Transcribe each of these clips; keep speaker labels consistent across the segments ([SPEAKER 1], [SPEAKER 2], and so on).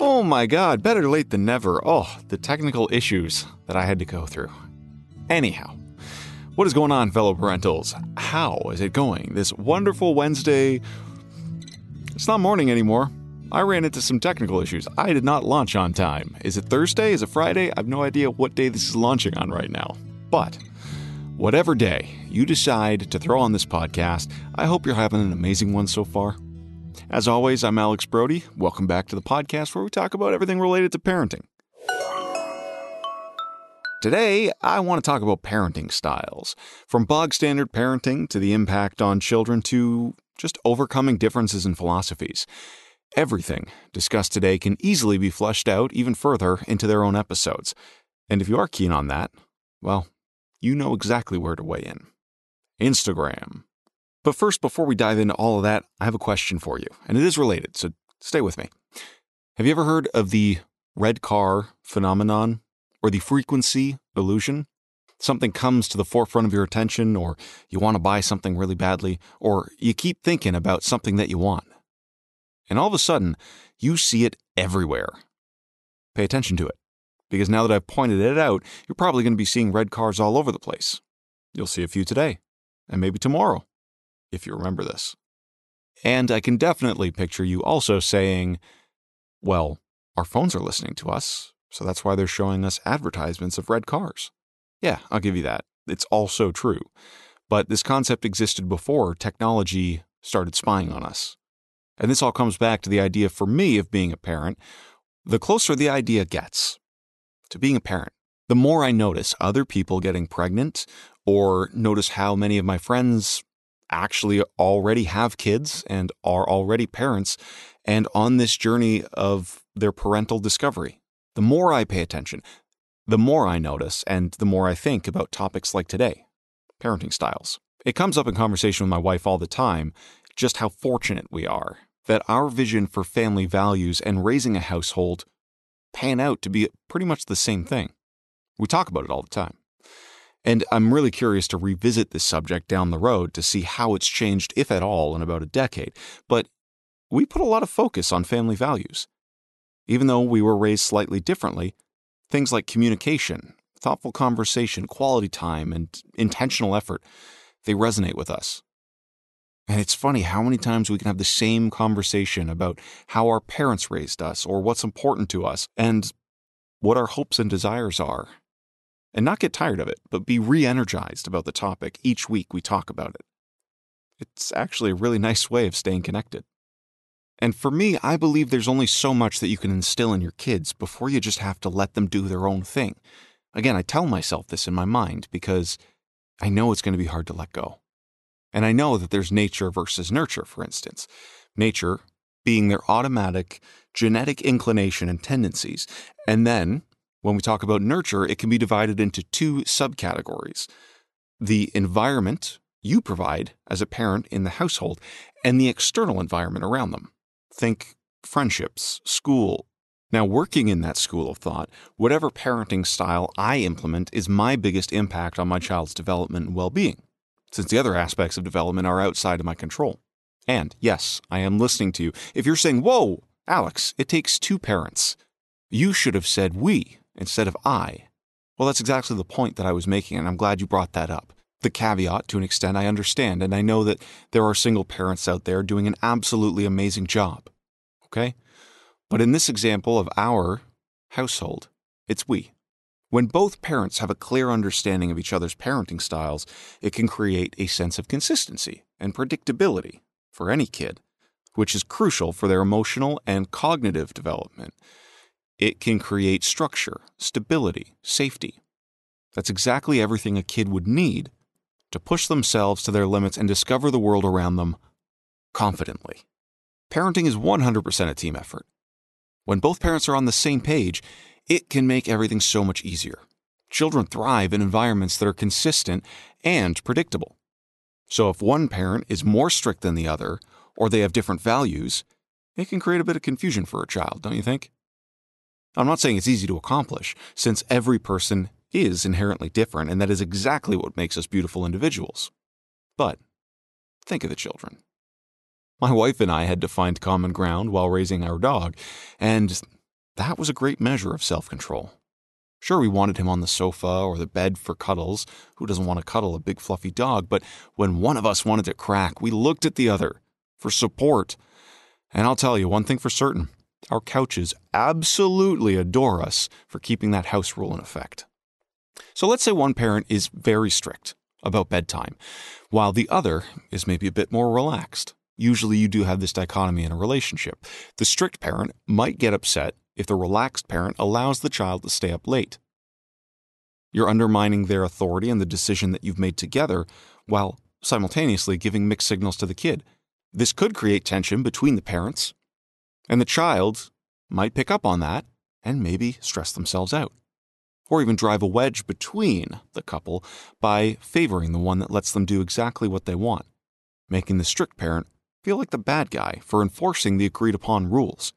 [SPEAKER 1] Oh my god, better late than never. Oh, the technical issues that I had to go through. Anyhow, what is going on, fellow parentals? How is it going this wonderful Wednesday? It's not morning anymore. I ran into some technical issues. I did not launch on time. Is it Thursday? Is it Friday? I have no idea what day this is launching on right now. But whatever day you decide to throw on this podcast, I hope you're having an amazing one so far. As always, I'm Alex Brody. Welcome back to the podcast where we talk about everything related to parenting. Today, I want to talk about parenting styles. From bog standard parenting to the impact on children to just overcoming differences in philosophies. Everything discussed today can easily be fleshed out even further into their own episodes. And if you are keen on that, well, you know exactly where to weigh in Instagram. But first, before we dive into all of that, I have a question for you, and it is related, so stay with me. Have you ever heard of the red car phenomenon? or the frequency illusion. Something comes to the forefront of your attention, or you want to buy something really badly, or you keep thinking about something that you want. And all of a sudden, you see it everywhere. Pay attention to it, because now that I've pointed it out, you're probably going to be seeing red cars all over the place. You'll see a few today, and maybe tomorrow, if you remember this. And I can definitely picture you also saying, well, our phones are listening to us, so that's why they're showing us advertisements of red cars. Yeah, I'll give you that. It's also true. But this concept existed before technology started spying on us. And this all comes back to the idea for me of being a parent. The closer the idea gets to being a parent, the more I notice other people getting pregnant or notice how many of my friends actually already have kids and are already parents and on this journey of their parental discovery. The more I pay attention, the more I notice, and the more I think about topics like today parenting styles. It comes up in conversation with my wife all the time just how fortunate we are that our vision for family values and raising a household pan out to be pretty much the same thing. We talk about it all the time. And I'm really curious to revisit this subject down the road to see how it's changed, if at all, in about a decade. But we put a lot of focus on family values. Even though we were raised slightly differently, things like communication, thoughtful conversation, quality time, and intentional effort, they resonate with us. And it's funny how many times we can have the same conversation about how our parents raised us or what's important to us and what our hopes and desires are. And not get tired of it, but be re energized about the topic each week we talk about it. It's actually a really nice way of staying connected. And for me, I believe there's only so much that you can instill in your kids before you just have to let them do their own thing. Again, I tell myself this in my mind because I know it's going to be hard to let go. And I know that there's nature versus nurture, for instance. Nature being their automatic genetic inclination and tendencies. And then, when we talk about nurture, it can be divided into two subcategories the environment you provide as a parent in the household and the external environment around them. Think friendships, school. Now, working in that school of thought, whatever parenting style I implement is my biggest impact on my child's development and well being, since the other aspects of development are outside of my control. And yes, I am listening to you. If you're saying, Whoa, Alex, it takes two parents, you should have said we instead of I. Well, that's exactly the point that I was making, and I'm glad you brought that up. The caveat, to an extent, I understand, and I know that there are single parents out there doing an absolutely amazing job. Okay? But in this example of our household, it's we. When both parents have a clear understanding of each other's parenting styles, it can create a sense of consistency and predictability for any kid, which is crucial for their emotional and cognitive development. It can create structure, stability, safety. That's exactly everything a kid would need to push themselves to their limits and discover the world around them confidently. Parenting is 100% a team effort. When both parents are on the same page, it can make everything so much easier. Children thrive in environments that are consistent and predictable. So if one parent is more strict than the other, or they have different values, it can create a bit of confusion for a child, don't you think? I'm not saying it's easy to accomplish, since every person is inherently different, and that is exactly what makes us beautiful individuals. But think of the children. My wife and I had to find common ground while raising our dog, and that was a great measure of self control. Sure, we wanted him on the sofa or the bed for cuddles. Who doesn't want to cuddle a big fluffy dog? But when one of us wanted to crack, we looked at the other for support. And I'll tell you one thing for certain our couches absolutely adore us for keeping that house rule in effect. So let's say one parent is very strict about bedtime, while the other is maybe a bit more relaxed. Usually, you do have this dichotomy in a relationship. The strict parent might get upset if the relaxed parent allows the child to stay up late. You're undermining their authority and the decision that you've made together while simultaneously giving mixed signals to the kid. This could create tension between the parents, and the child might pick up on that and maybe stress themselves out. Or even drive a wedge between the couple by favoring the one that lets them do exactly what they want, making the strict parent feel like the bad guy for enforcing the agreed upon rules.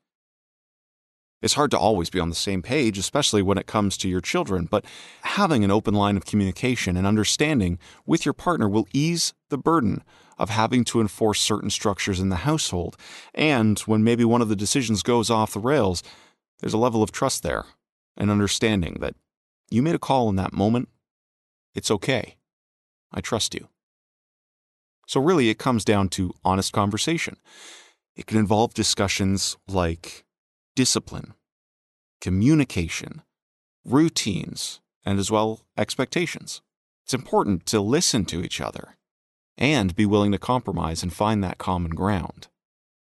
[SPEAKER 1] It's hard to always be on the same page, especially when it comes to your children, but having an open line of communication and understanding with your partner will ease the burden of having to enforce certain structures in the household. And when maybe one of the decisions goes off the rails, there's a level of trust there and understanding that you made a call in that moment. It's okay. I trust you. So, really, it comes down to honest conversation. It can involve discussions like discipline, communication, routines, and as well expectations. It's important to listen to each other and be willing to compromise and find that common ground.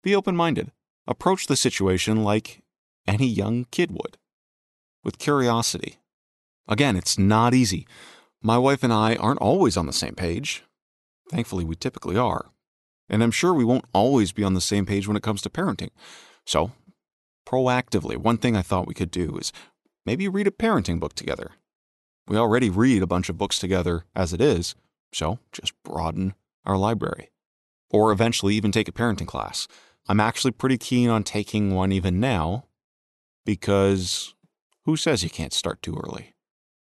[SPEAKER 1] Be open minded. Approach the situation like any young kid would, with curiosity. Again, it's not easy. My wife and I aren't always on the same page. Thankfully, we typically are. And I'm sure we won't always be on the same page when it comes to parenting. So proactively, one thing I thought we could do is maybe read a parenting book together. We already read a bunch of books together as it is, so just broaden our library. Or eventually even take a parenting class. I'm actually pretty keen on taking one even now because who says you can't start too early?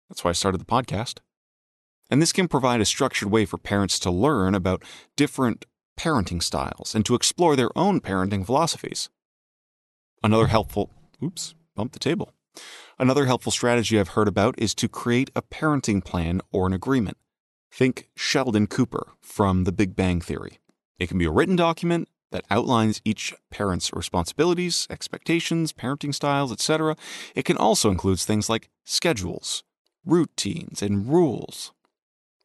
[SPEAKER 1] That's why I started the podcast. And this can provide a structured way for parents to learn about different parenting styles and to explore their own parenting philosophies. Another helpful, oops, bump the table. Another helpful strategy I've heard about is to create a parenting plan or an agreement. Think Sheldon Cooper from The Big Bang Theory. It can be a written document that outlines each parent's responsibilities, expectations, parenting styles, etc. It can also include things like schedules, routines, and rules.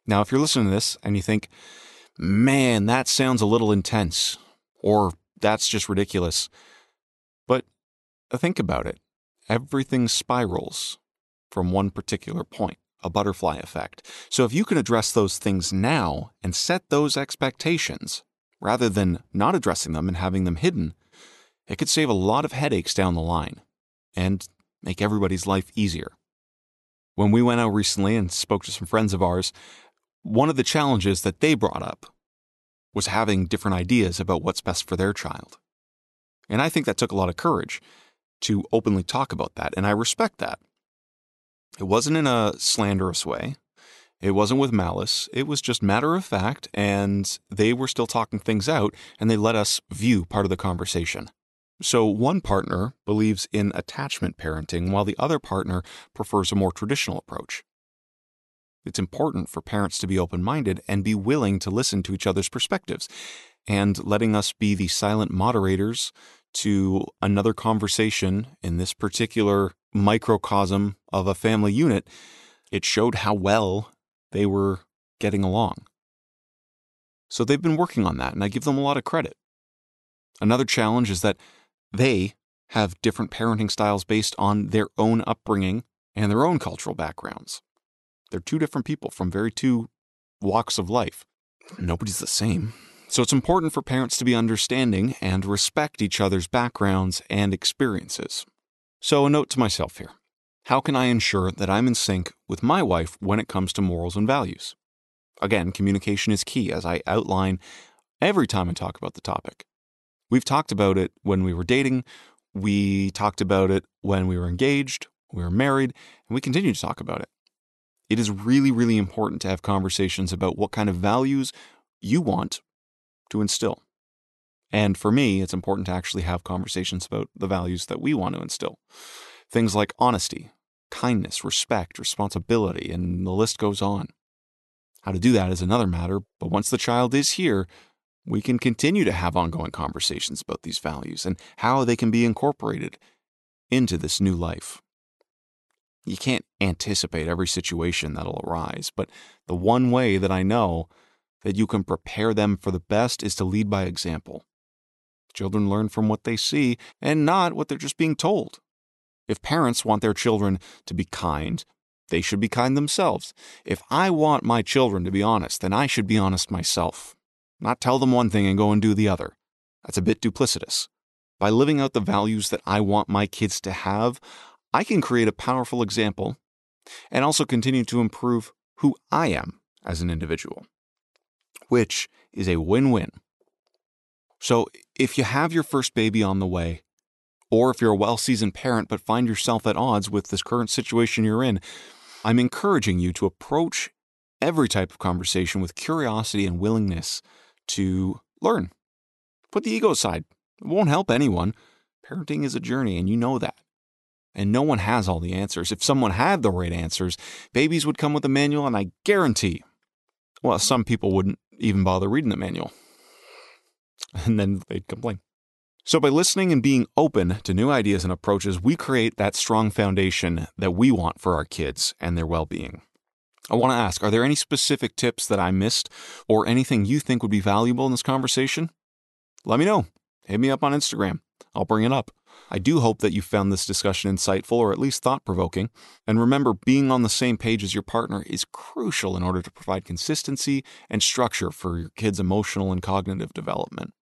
[SPEAKER 1] Now, if you're listening to this and you think, man, that sounds a little intense, or that's just ridiculous, Think about it. Everything spirals from one particular point, a butterfly effect. So if you can address those things now and set those expectations, rather than not addressing them and having them hidden, it could save a lot of headaches down the line and make everybody's life easier. When we went out recently and spoke to some friends of ours, one of the challenges that they brought up was having different ideas about what's best for their child. And I think that took a lot of courage to openly talk about that. And I respect that. It wasn't in a slanderous way. It wasn't with malice. It was just matter of fact, and they were still talking things out, and they let us view part of the conversation. So, one partner believes in attachment parenting, while the other partner prefers a more traditional approach. It's important for parents to be open minded and be willing to listen to each other's perspectives, and letting us be the silent moderators to another conversation in this particular microcosm of a family unit, it showed how well they were getting along. So they've been working on that, and I give them a lot of credit. Another challenge is that they have different parenting styles based on their own upbringing and their own cultural backgrounds. They're two different people from very two walks of life. Nobody's the same. So it's important for parents to be understanding and respect each other's backgrounds and experiences. So, a note to myself here How can I ensure that I'm in sync with my wife when it comes to morals and values? Again, communication is key, as I outline every time I talk about the topic. We've talked about it when we were dating, we talked about it when we were engaged, we were married, and we continue to talk about it. It is really, really important to have conversations about what kind of values you want to instill. And for me, it's important to actually have conversations about the values that we want to instill. Things like honesty, kindness, respect, responsibility, and the list goes on. How to do that is another matter, but once the child is here, we can continue to have ongoing conversations about these values and how they can be incorporated into this new life. You can't anticipate every situation that'll arise, but the one way that I know that you can prepare them for the best is to lead by example. Children learn from what they see and not what they're just being told. If parents want their children to be kind, they should be kind themselves. If I want my children to be honest, then I should be honest myself. Not tell them one thing and go and do the other. That's a bit duplicitous. By living out the values that I want my kids to have, I can create a powerful example and also continue to improve who I am as an individual, which is a win win. So, if you have your first baby on the way, or if you're a well seasoned parent but find yourself at odds with this current situation you're in, I'm encouraging you to approach every type of conversation with curiosity and willingness to learn. Put the ego aside. It won't help anyone. Parenting is a journey, and you know that. And no one has all the answers. If someone had the right answers, babies would come with a manual, and I guarantee, well, some people wouldn't even bother reading the manual. and then they'd complain. So, by listening and being open to new ideas and approaches, we create that strong foundation that we want for our kids and their well being. I want to ask Are there any specific tips that I missed or anything you think would be valuable in this conversation? Let me know. Hit me up on Instagram. I'll bring it up. I do hope that you found this discussion insightful or at least thought provoking. And remember, being on the same page as your partner is crucial in order to provide consistency and structure for your kids' emotional and cognitive development.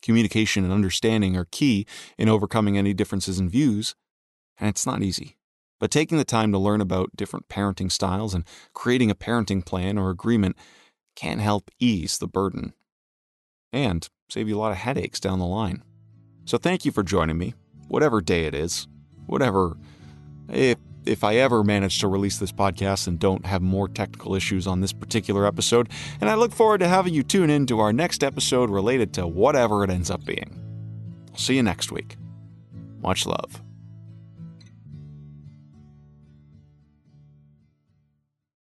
[SPEAKER 1] Communication and understanding are key in overcoming any differences in views, and it's not easy. But taking the time to learn about different parenting styles and creating a parenting plan or agreement can help ease the burden and save you a lot of headaches down the line. So thank you for joining me, whatever day it is, whatever. If if I ever manage to release this podcast and don't have more technical issues on this particular episode, and I look forward to having you tune in to our next episode related to whatever it ends up being. I'll see you next week. Much love.